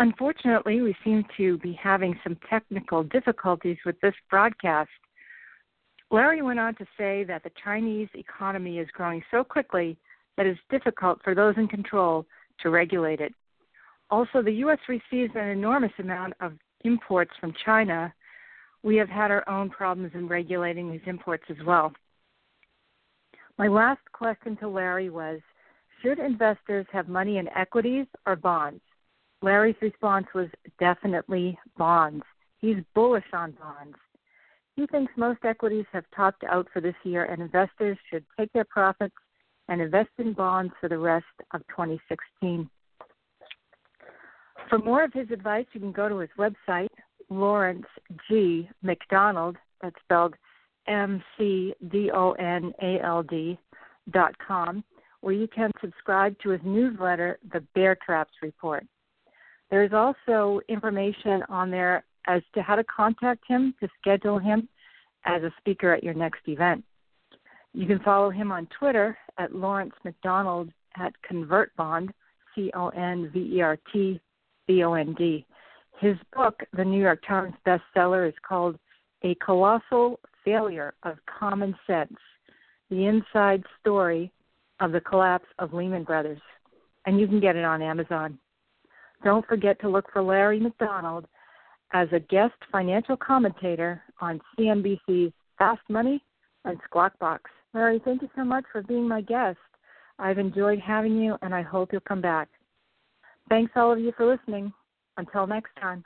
Unfortunately, we seem to be having some technical difficulties with this broadcast. Larry went on to say that the Chinese economy is growing so quickly that it's difficult for those in control to regulate it. Also, the U.S. receives an enormous amount of imports from China. We have had our own problems in regulating these imports as well. My last question to Larry was Should investors have money in equities or bonds? Larry's response was definitely bonds. He's bullish on bonds. He thinks most equities have topped out for this year, and investors should take their profits and invest in bonds for the rest of 2016. For more of his advice, you can go to his website, Lawrence G. McDonald, that's spelled M C D O N A L D dot com, where you can subscribe to his newsletter, The Bear Traps Report. There is also information on there as to how to contact him to schedule him as a speaker at your next event. You can follow him on Twitter at Lawrence McDonald at ConvertBond, C O N V E R T B O N D. His book, the New York Times bestseller, is called A Colossal Failure of Common Sense The Inside Story of the Collapse of Lehman Brothers. And you can get it on Amazon. Don't forget to look for Larry McDonald as a guest financial commentator on CNBC's Fast Money and Squawk Box. Larry, thank you so much for being my guest. I've enjoyed having you, and I hope you'll come back. Thanks, all of you, for listening. Until next time.